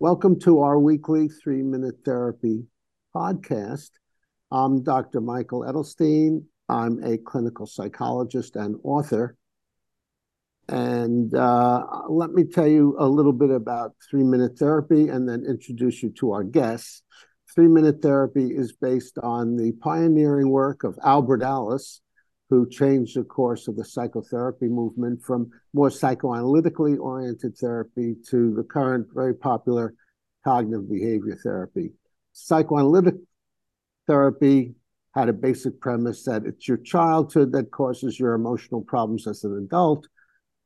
Welcome to our weekly three minute therapy podcast. I'm Dr. Michael Edelstein. I'm a clinical psychologist and author. And uh, let me tell you a little bit about three minute therapy and then introduce you to our guests. Three minute therapy is based on the pioneering work of Albert Ellis, who changed the course of the psychotherapy movement from more psychoanalytically oriented therapy to the current very popular cognitive behavior therapy. Psychoanalytic therapy had a basic premise that it's your childhood that causes your emotional problems as an adult,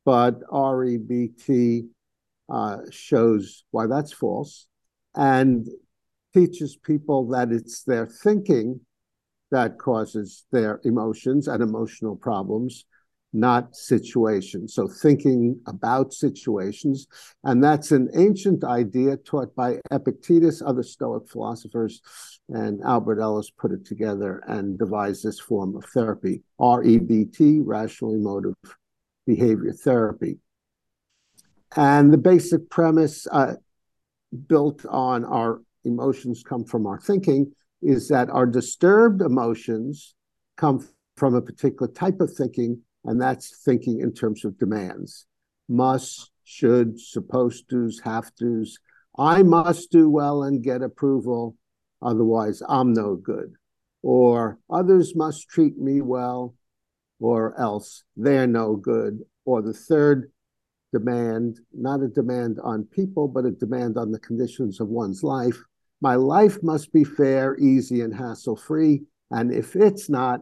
but REBT uh, shows why that's false and teaches people that it's their thinking that causes their emotions and emotional problems, not situations. So thinking about situations. And that's an ancient idea taught by Epictetus, other Stoic philosophers, and Albert Ellis put it together and devised this form of therapy, REBT, Rational Emotive Behavior Therapy. And the basic premise uh, built on our emotions come from our thinking is that our disturbed emotions come from a particular type of thinking, and that's thinking in terms of demands must, should, supposed to's, have to's. I must do well and get approval, otherwise, I'm no good. Or others must treat me well, or else they're no good. Or the third demand, not a demand on people, but a demand on the conditions of one's life my life must be fair, easy, and hassle free. And if it's not,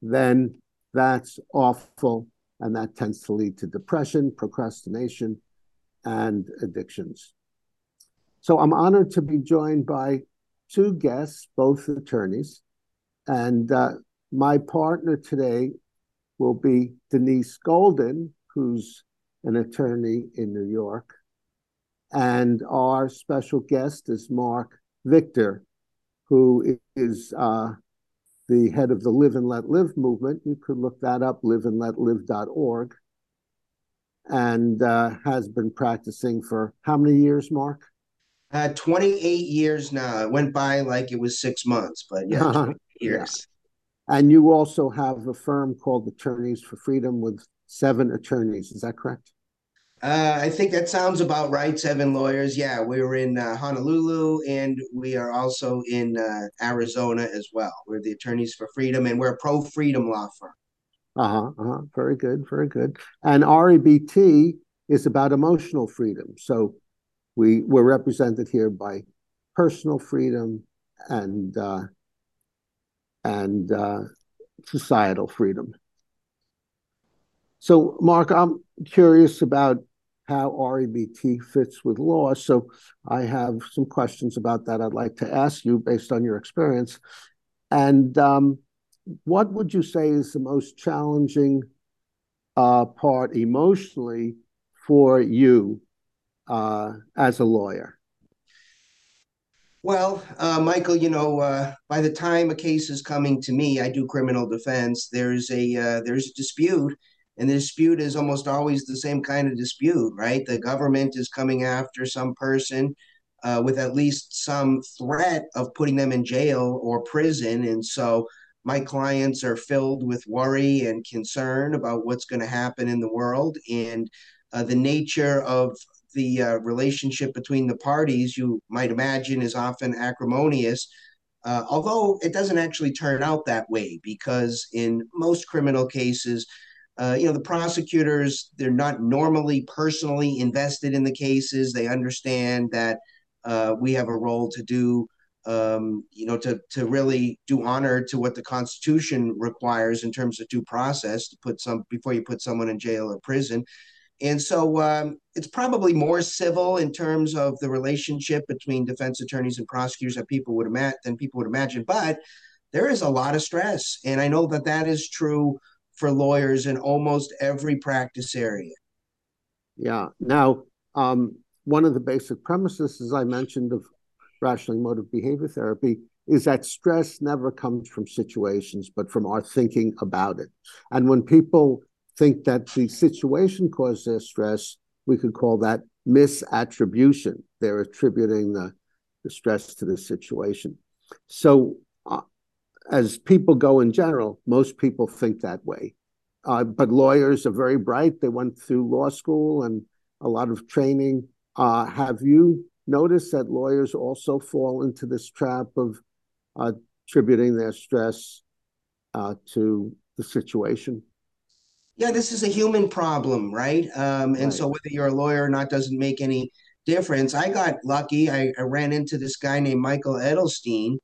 then that's awful. And that tends to lead to depression, procrastination, and addictions. So I'm honored to be joined by two guests, both attorneys. And uh, my partner today will be Denise Golden, who's an attorney in New York. And our special guest is Marc Victor, who is uh, the head of the Live and Let Live movement. You could look that up, liveandletlive.org, and uh, has been practicing for how many years, Marc? Uh, 28 years now. It went by like it was six months, but yeah, years. Yeah. And you also have a firm called Attorneys for Freedom with seven attorneys. Is that correct? Uh, I think that sounds about right. Seven lawyers. Yeah, we are in uh, Honolulu and we are also in uh, Arizona as well. We're the Attorneys for Freedom and we're a pro freedom law firm. Uh huh. Uh-huh. Very good. Very good. And REBT is about emotional freedom. So we we're represented here by personal freedom and uh, and uh, societal freedom. So, Marc, I'm curious about how REBT fits with law. So I have some questions about that I'd like to ask you based on your experience. And um, what would you say is the most challenging uh, part emotionally for you uh, as a lawyer? Well, uh, Michael, you know, uh, by the time a case is coming to me, I do criminal defense. There's a uh, there's a dispute, and the dispute is almost always the same kind of dispute, right? The government is coming after some person uh, with at least some threat of putting them in jail or prison. And so my clients are filled with worry and concern about what's going to happen in the world. And uh, the nature of the uh, relationship between the parties, you might imagine, is often acrimonious. Uh, although it doesn't actually turn out that way, because in most criminal cases, uh, you know, the prosecutors, they're not normally personally invested in the cases. They understand that uh, we have a role to do, um, you know, to, to really do honor to what the Constitution requires in terms of due process to put some before you put someone in jail or prison. And so um, it's probably more civil in terms of the relationship between defense attorneys and prosecutors that people would imagine than people would imagine. But there is a lot of stress, and I know that that is true for lawyers in almost every practice area. Yeah. Now, um, one of the basic premises, as I mentioned, of rational emotive behavior therapy is that stress never comes from situations, but from our thinking about it. And when people think that the situation caused their stress, we could call that misattribution. They're attributing the, the stress to the situation. So, as people go in general, most people think that way. Uh, but lawyers are very bright. They went through law school and a lot of training. Uh, have you noticed that lawyers also fall into this trap of uh, attributing their stress uh, to the situation? Yeah, this is a human problem, right? Um, and right. so whether you're a lawyer or not doesn't make any difference. I got lucky. I, I ran into this guy named Michael Edelstein,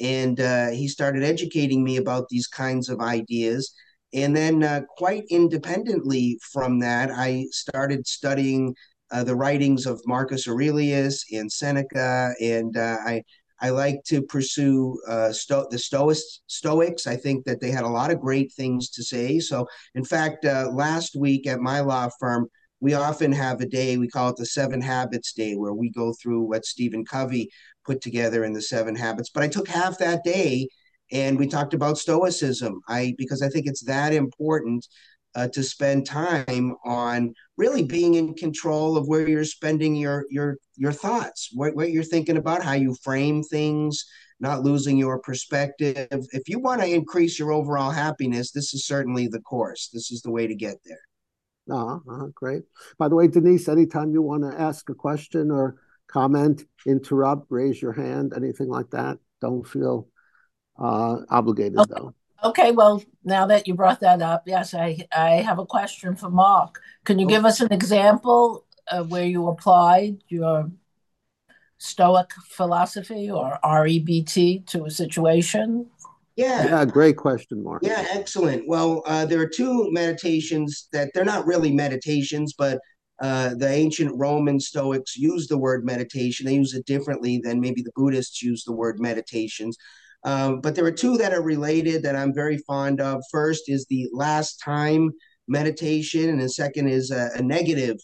and uh, he started educating me about these kinds of ideas. And then, uh, quite independently from that, I started studying uh, the writings of Marcus Aurelius and Seneca, and uh, I I like to pursue uh, Sto- the Stoics. Stoics. I think that they had a lot of great things to say. So, in fact, uh, last week at my law firm, we often have a day we call it the Seven Habits Day, where we go through what Stephen Covey put together in the Seven Habits. But I took half that day and we talked about Stoicism. I because I think it's that important uh, to spend time on really being in control of where you're spending your your your thoughts, what, what you're thinking about, how you frame things, not losing your perspective. If you want to increase your overall happiness, this is certainly the course. This is the way to get there. Uh, uh, great. By the way, Denise, anytime you want to ask a question or comment, interrupt, raise your hand, anything like that, don't feel uh, obligated okay. though. Okay, well, now that you brought that up, yes, I, I have a question for Marc. Can you give us an example of where you applied your Stoic philosophy or REBT to a situation? Yeah. Yeah, great question, Marc. Yeah, excellent. Well, uh, there are two meditations that they're not really meditations, but uh, the ancient Roman Stoics use the word meditation. They use it differently than maybe the Buddhists use the word meditations. Um, but there are two that are related that I'm very fond of. First is the last time meditation, and the second is a, a negative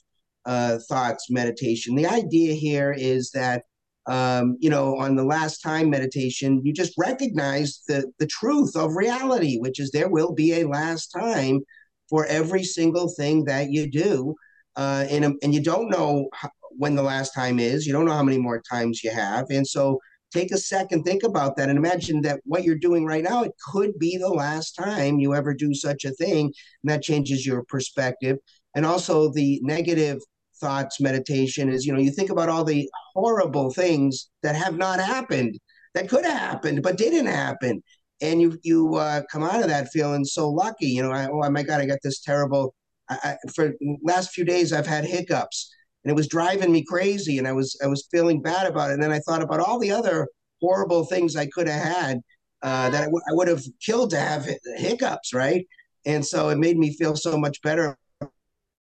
uh, thoughts meditation. The idea here is that um, you know, on the last time meditation, you just recognize the the truth of reality, which is there will be a last time for every single thing that you do, uh, and and you don't know when the last time is. You don't know how many more times you have, and so take a second, think about that, and imagine that what you're doing right now, it could be the last time you ever do such a thing. And that changes your perspective. And also, the negative thoughts meditation is you know, you think about all the horrible things that have not happened, that could have happened, but didn't happen. And you you uh, come out of that feeling so lucky. You know, I, oh my God, I got this terrible. I, for last few days, I've had hiccups and it was driving me crazy and i was i was feeling bad about it. And then i thought about all the other horrible things i could have had uh, that I, w- I would have killed to have hiccups right? And so it made me feel so much better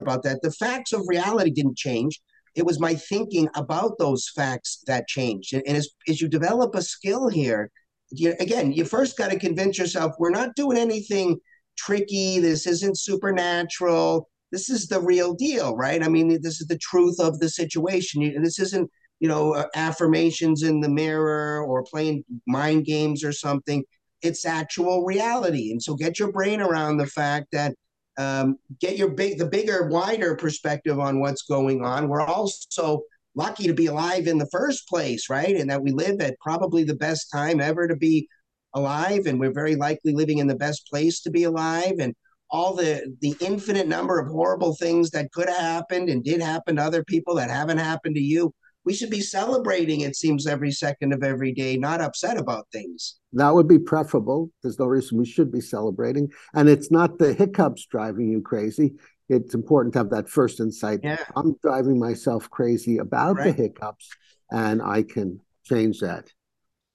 about that. The facts of reality didn't change. It was my thinking about those facts that changed. And, and as, as you develop a skill here you, again you first got to convince yourself we're not doing anything tricky this isn't supernatural this is the real deal, right? I mean, this is the truth of the situation. This isn't, you know, uh, affirmations in the mirror or playing mind games or something. It's actual reality. And so get your brain around the fact that um, get your big, the bigger, wider perspective on what's going on. We're also lucky to be alive in the first place, right? And that we live at probably the best time ever to be alive. And we're very likely living in the best place to be alive. And all the the infinite number of horrible things that could have happened and did happen to other people that haven't happened to you we should be celebrating it seems every second of every day not upset about things that would be preferable there's no reason we should be celebrating and it's not the hiccups driving you crazy it's important to have that first insight yeah. i'm driving myself crazy about right. the hiccups and i can change that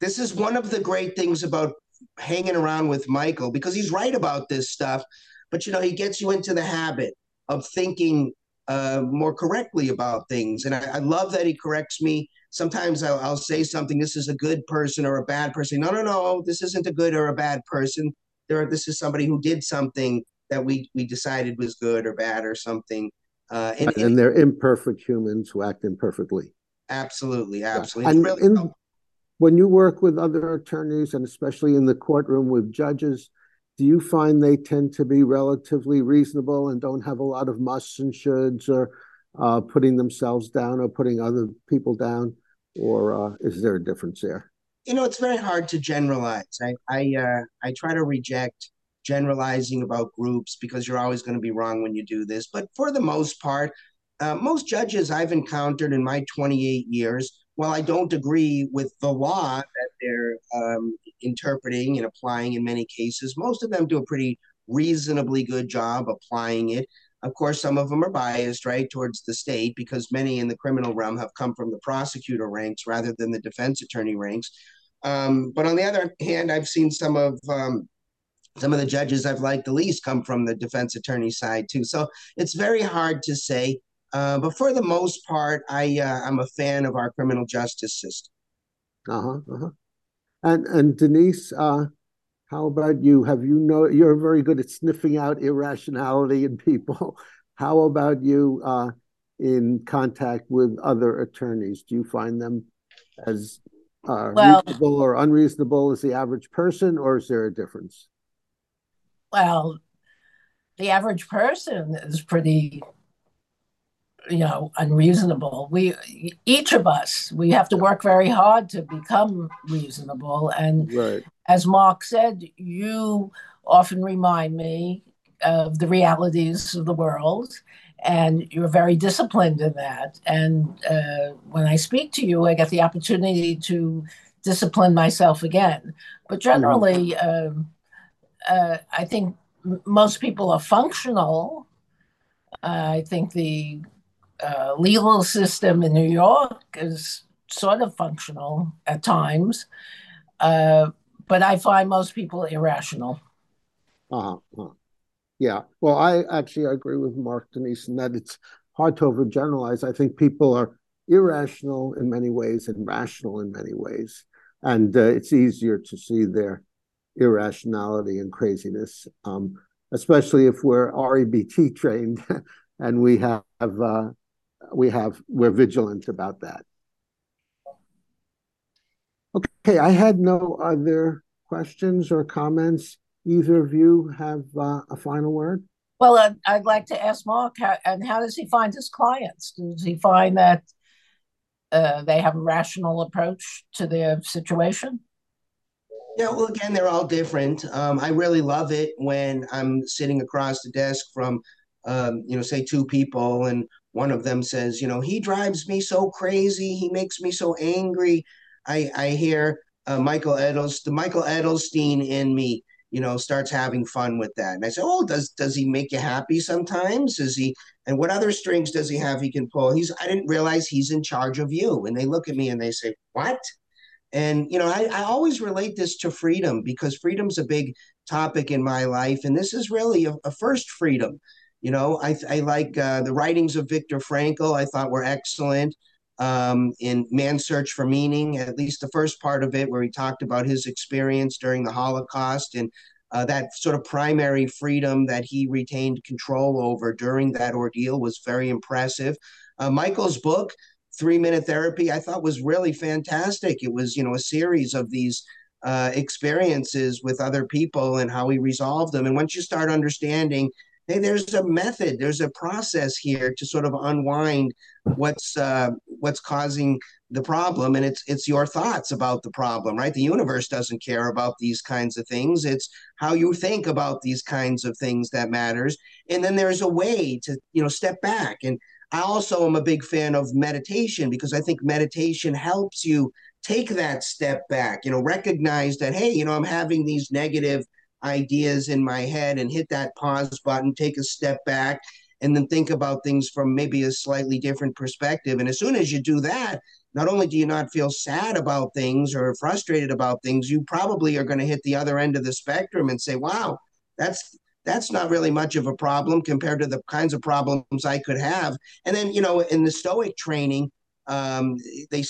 this is one of the great things about hanging around with michael because he's right about this stuff but you know, he gets you into the habit of thinking uh, more correctly about things. And I, I, love that he corrects me. Sometimes I'll, I'll, say something, this is a good person or a bad person. No, no, no, this isn't a good or a bad person. There, this is somebody who did something that we we decided was good or bad or something. Uh, and, and, and, they're imperfect humans who act imperfectly. Absolutely, absolutely. And really when you work with other attorneys, and especially in the courtroom with judges, do you find they tend to be relatively reasonable and don't have a lot of musts and shoulds or uh, putting themselves down or putting other people down, or uh, is there a difference there? You know, it's very hard to generalize. I I uh, I try to reject generalizing about groups because you're always going to be wrong when you do this. But for the most part, uh, most judges I've encountered in my 28 years, while I don't agree with the law that they're um, interpreting and applying in many cases, most of them do a pretty reasonably good job applying it. Of course, some of them are biased, right, towards the state because many in the criminal realm have come from the prosecutor ranks rather than the defense attorney ranks. Um, but on the other hand, I've seen some of um, some of the judges I've liked the least come from the defense attorney side too. So it's very hard to say. Uh, but for the most part, I uh, I'm a fan of our criminal justice system. Uh huh. Uh-huh. And and Denise, uh, how about you? Have you know you're very good at sniffing out irrationality in people? How about you uh, in contact with other attorneys? Do you find them as uh, well, reasonable or unreasonable as the average person, or is there a difference? Well, the average person is pretty you know unreasonable. We each of us we have to work very hard to become reasonable. And right. as mark said you often remind me of the realities of the world and you're very disciplined in that. And uh, when i speak to you i get the opportunity to discipline myself again. But generally mm-hmm. uh, uh, i think most people are functional. I think the uh, legal system in New York is sort of functional at times, uh, but I find most people irrational. Uh-huh, uh-huh. Yeah. Well, I actually agree with Marc Denise in that it's hard to overgeneralize. I think people are irrational in many ways and rational in many ways, and uh, it's easier to see their irrationality and craziness, um, especially if we're REBT trained and we have uh, we're vigilant about that. Okay, I had no other questions or comments. Either of you have uh, a final word? Well, I'd, I'd like to ask Marc, how, and how does he find his clients? Does he find that uh, they have a rational approach to their situation? Yeah, well, again, they're all different. Um, I really love it when I'm sitting across the desk from, um, you know, say two people, and one of them says, you know, he drives me so crazy. He makes me so angry. I, I hear uh, Michael Edels, the Michael Edelstein in me, you know, starts having fun with that. And I say, oh, does does he make you happy sometimes? Is he? And what other strings does he have he can pull? He's. I didn't realize he's in charge of you. And they look at me and they say, what? And you know, I, I always relate this to freedom because freedom's a big topic in my life, and this is really a, a first freedom you know, I, I like uh, the writings of Viktor Frankl, I thought were excellent um, in Man's Search for Meaning, at least the first part of it, where he talked about his experience during the Holocaust and uh, that sort of primary freedom that he retained control over during that ordeal was very impressive. Uh, Michael's book, Three Minute Therapy, I thought was really fantastic. It was, you know, a series of these uh, experiences with other people and how he resolved them. And once you start understanding hey, there's a method, there's a process here to sort of unwind what's uh, what's causing the problem, and it's it's your thoughts about the problem, right? The universe doesn't care about these kinds of things. It's how you think about these kinds of things that matters. And then there's a way to you know step back. And I also am a big fan of meditation because I think meditation helps you take that step back. You know, recognize that hey, you know, I'm having these negative ideas in my head and hit that pause button, take a step back, and then think about things from maybe a slightly different perspective. And as soon as you do that, not only do you not feel sad about things or frustrated about things, you probably are going to hit the other end of the spectrum and say, wow, that's that's not really much of a problem compared to the kinds of problems I could have. And then, you know, in the Stoic training, um, they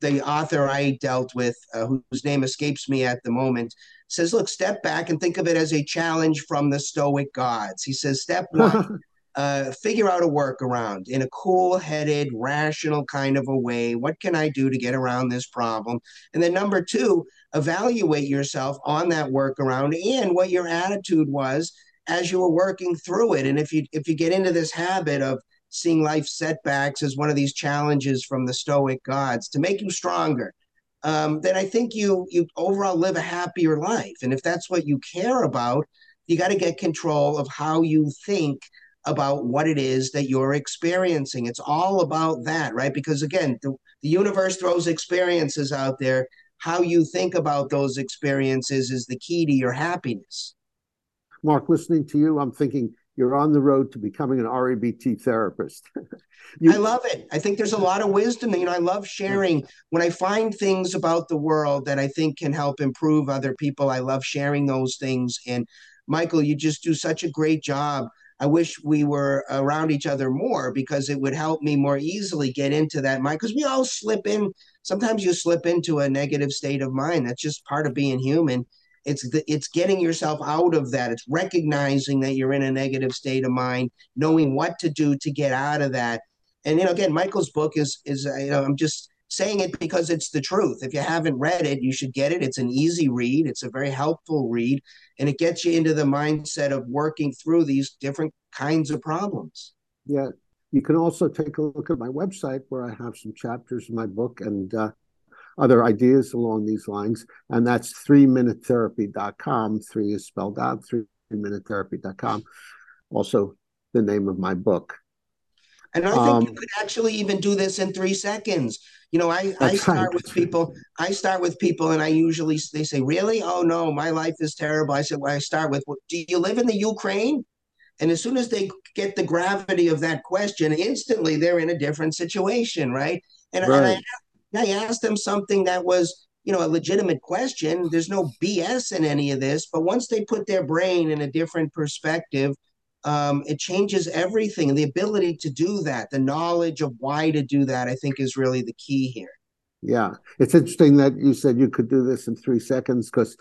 the author I dealt with, uh, whose name escapes me at the moment, says, look, step back and think of it as a challenge from the Stoic gods. He says, step one, uh, figure out a workaround in a cool headed, rational kind of a way. What can I do to get around this problem? And then number two, evaluate yourself on that workaround and what your attitude was as you were working through it. And if you if you get into this habit of seeing life setbacks as one of these challenges from the Stoic gods to make you stronger, um, then I think you you overall live a happier life. And if that's what you care about, you got to get control of how you think about what it is that you're experiencing. It's all about that, right? Because again, the, the universe throws experiences out there. How you think about those experiences is the key to your happiness. Marc, listening to you, I'm thinking you're on the road to becoming an REBT therapist. you, I love it. I think there's a lot of wisdom. You know, I love sharing when I find things about the world that I think can help improve other people. I love sharing those things. And Michael, you just do such a great job. I wish we were around each other more because it would help me more easily get into that mind. Because we all slip in. Sometimes you slip into a negative state of mind. That's just part of being human it's the, it's getting yourself out of that. It's recognizing that you're in a negative state of mind, knowing what to do to get out of that. And you know, again, Michael's book is is uh, you know, I'm just saying it because it's the truth. If you haven't read it, you should get it. It's an easy read. It's a very helpful read, and it gets you into the mindset of working through these different kinds of problems. Yeah, you can also take a look at my website where I have some chapters in my book, and uh, other ideas along these lines. And that's three minutetherapy.com. Three is spelled out, three minutetherapy.com. Also, the name of my book. And I think um, you could actually even do this in three seconds. You know, I, I start right. with people, I start with people and I usually, they say, really? Oh no, my life is terrible. I said, well, I start with, do you live in the Ukraine? And as soon as they get the gravity of that question, instantly they're in a different situation, right? And, right. and I, I asked them something that was, you know, a legitimate question. There's no BS in any of this, but once they put their brain in a different perspective, um, it changes everything. The ability to do that, the knowledge of why to do that, I think is really the key here. Yeah. It's interesting that you said you could do this in three seconds because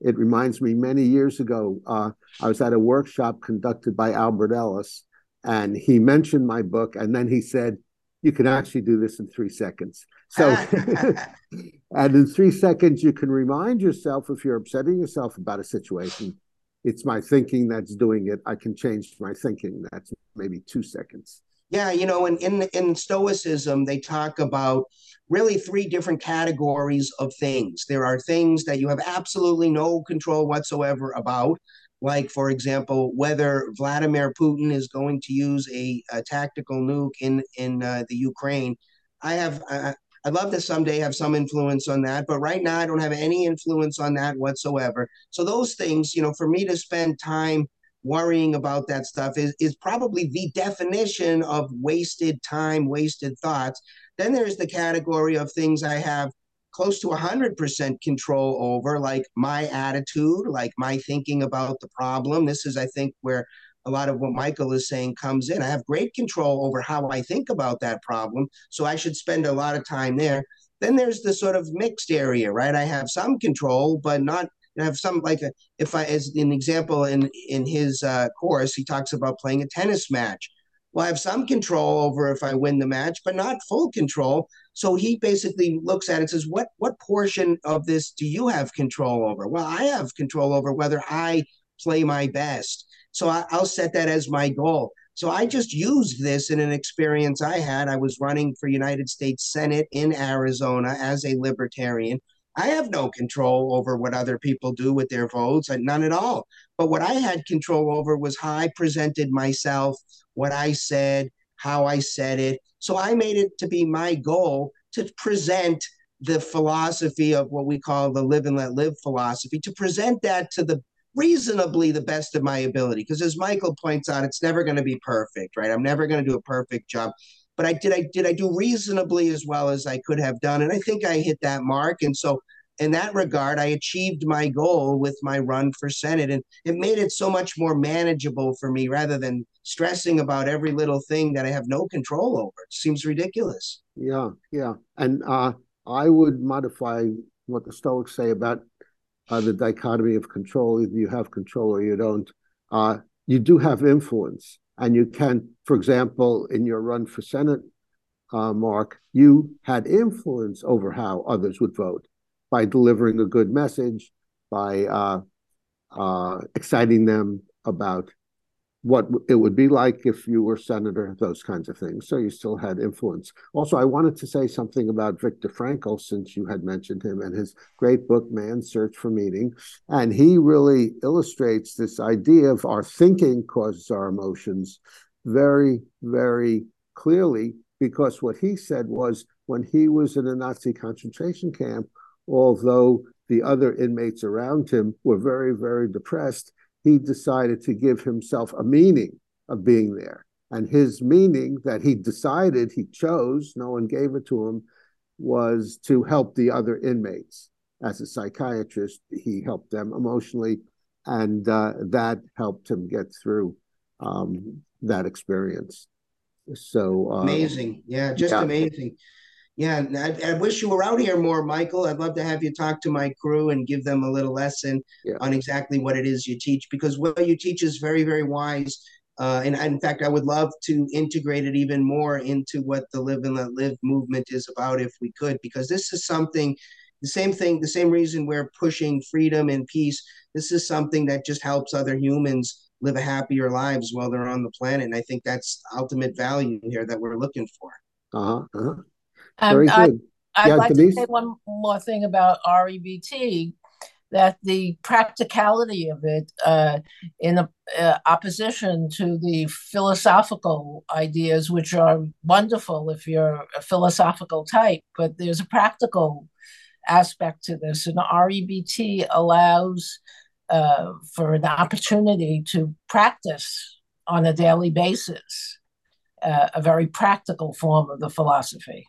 it reminds me many years ago, uh, I was at a workshop conducted by Albert Ellis, and he mentioned my book, and then he said, you can actually do this in three seconds. So, ah. and in three seconds, you can remind yourself if you're upsetting yourself about a situation, it's my thinking that's doing it. I can change my thinking. That's maybe two seconds. Yeah, you know, in, in in Stoicism, they talk about really three different categories of things. There are things that you have absolutely no control whatsoever about, like, for example, whether Vladimir Putin is going to use a, a tactical nuke in in uh, the Ukraine. I have. Uh, I'd love to someday have some influence on that, but right now I don't have any influence on that whatsoever. So those things, you know, for me to spend time worrying about that stuff is, is probably the definition of wasted time, wasted thoughts. Then there's the category of things I have close to 100% control over, like my attitude, like my thinking about the problem. This is, I think, where a lot of what Michael is saying comes in. I have great control over how I think about that problem. So I should spend a lot of time there. Then there's the sort of mixed area, right? I have some control, but not I have some like a, if I as an example in in his uh, course, he talks about playing a tennis match. Well, I have some control over if I win the match, but not full control. So he basically looks at it and says, "What what portion of this do you have control over?" Well, I have control over whether I play my best. So I, will set that as my goal. So I just used this in an experience I had. I was running for United States Senate in Arizona as a libertarian. I have no control over what other people do with their votes, none at all. But what I had control over was how I presented myself, what I said, how I said it. So I made it to be my goal to present the philosophy of what we call the live and let live philosophy, to present that to the reasonably the best of my ability. Because as Michael points out, it's never going to be perfect, right? I'm never going to do a perfect job but I did I did I do reasonably as well as I could have done, and I think I hit that mark. And so, in that regard, I achieved my goal with my run for Senate, and it made it so much more manageable for me rather than stressing about every little thing that I have no control over. It seems ridiculous. Yeah, yeah, and uh, I would modify what the Stoics say about uh, the dichotomy of control. Either you have control or you don't. Uh, you do have influence and you can, for example, in your run for Senate, uh, Marc, you had influence over how others would vote by delivering a good message, by uh, uh, exciting them about what it would be like if you were senator, those kinds of things. So you still had influence. Also, I wanted to say something about Viktor Frankl, since you had mentioned him and his great book, Man's Search for Meaning. And he really illustrates this idea of our thinking causes our emotions very, very clearly, because what he said was when he was in a Nazi concentration camp, although the other inmates around him were very, very depressed, he decided to give himself a meaning of being there. And his meaning that he decided he chose, no one gave it to him, was to help the other inmates. As a psychiatrist, he helped them emotionally, and uh, that helped him get through um, that experience. So uh, amazing, yeah, just yeah. amazing. Yeah, I, I, wish you were out here more, Michael. I'd love to have you talk to my crew and give them a little lesson yeah. on exactly what it is you teach, because what you teach is very, very wise. Uh, and in fact, I would love to integrate it even more into what the Live and Let Live movement is about, if we could, because this is something, the same thing, the same reason we're pushing freedom and peace. This is something that just helps other humans live a happier lives while they're on the planet. And I think that's ultimate value here that we're looking for. Uh huh. Uh-huh. Um, Very good. I, would yeah, like Denise? to say one more thing about REBT that the practicality of it uh, in a, uh, opposition to the philosophical ideas, which are wonderful if you're a philosophical type, but there's a practical aspect to this. And REBT allows uh, for an opportunity to practice on a daily basis uh, a very practical form of the philosophy.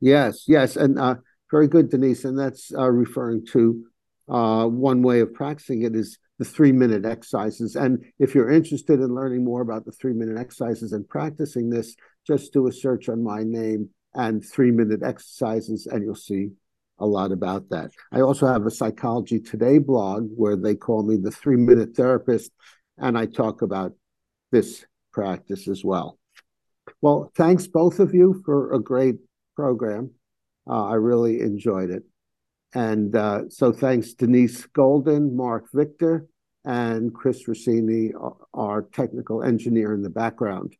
Yes, yes, and uh, very good, Denise. And that's uh, referring to uh, one way of practicing it is the three minute exercises. And if you're interested in learning more about the three minute exercises and practicing this, just do a search on my name and three minute exercises, and you'll see a lot about that. I also have a Psychology Today blog where they call me the three minute therapist, and I talk about this practice as well. Well, thanks both of you for a great program. Uh, I really enjoyed it. And uh, so thanks Denise Golden, Marc Victor, and Chris Rossini, our technical engineer in the background.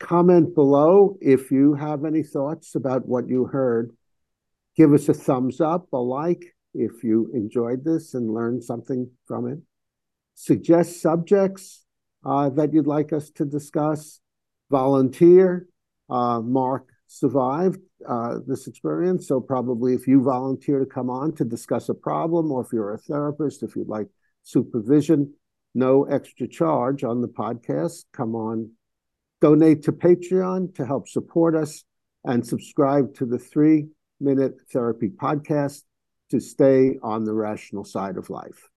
Comment below if you have any thoughts about what you heard. Give us a thumbs up, a like if you enjoyed this and learned something from it. Suggest subjects uh, that you'd like us to discuss. Volunteer. Uh, Marc survived uh, this experience. So probably if you volunteer to come on to discuss a problem, or if you're a therapist, if you'd like supervision, no extra charge on the podcast. Come on, donate to Patreon to help support us, and subscribe to the three minute therapy podcast to stay on the rational side of life.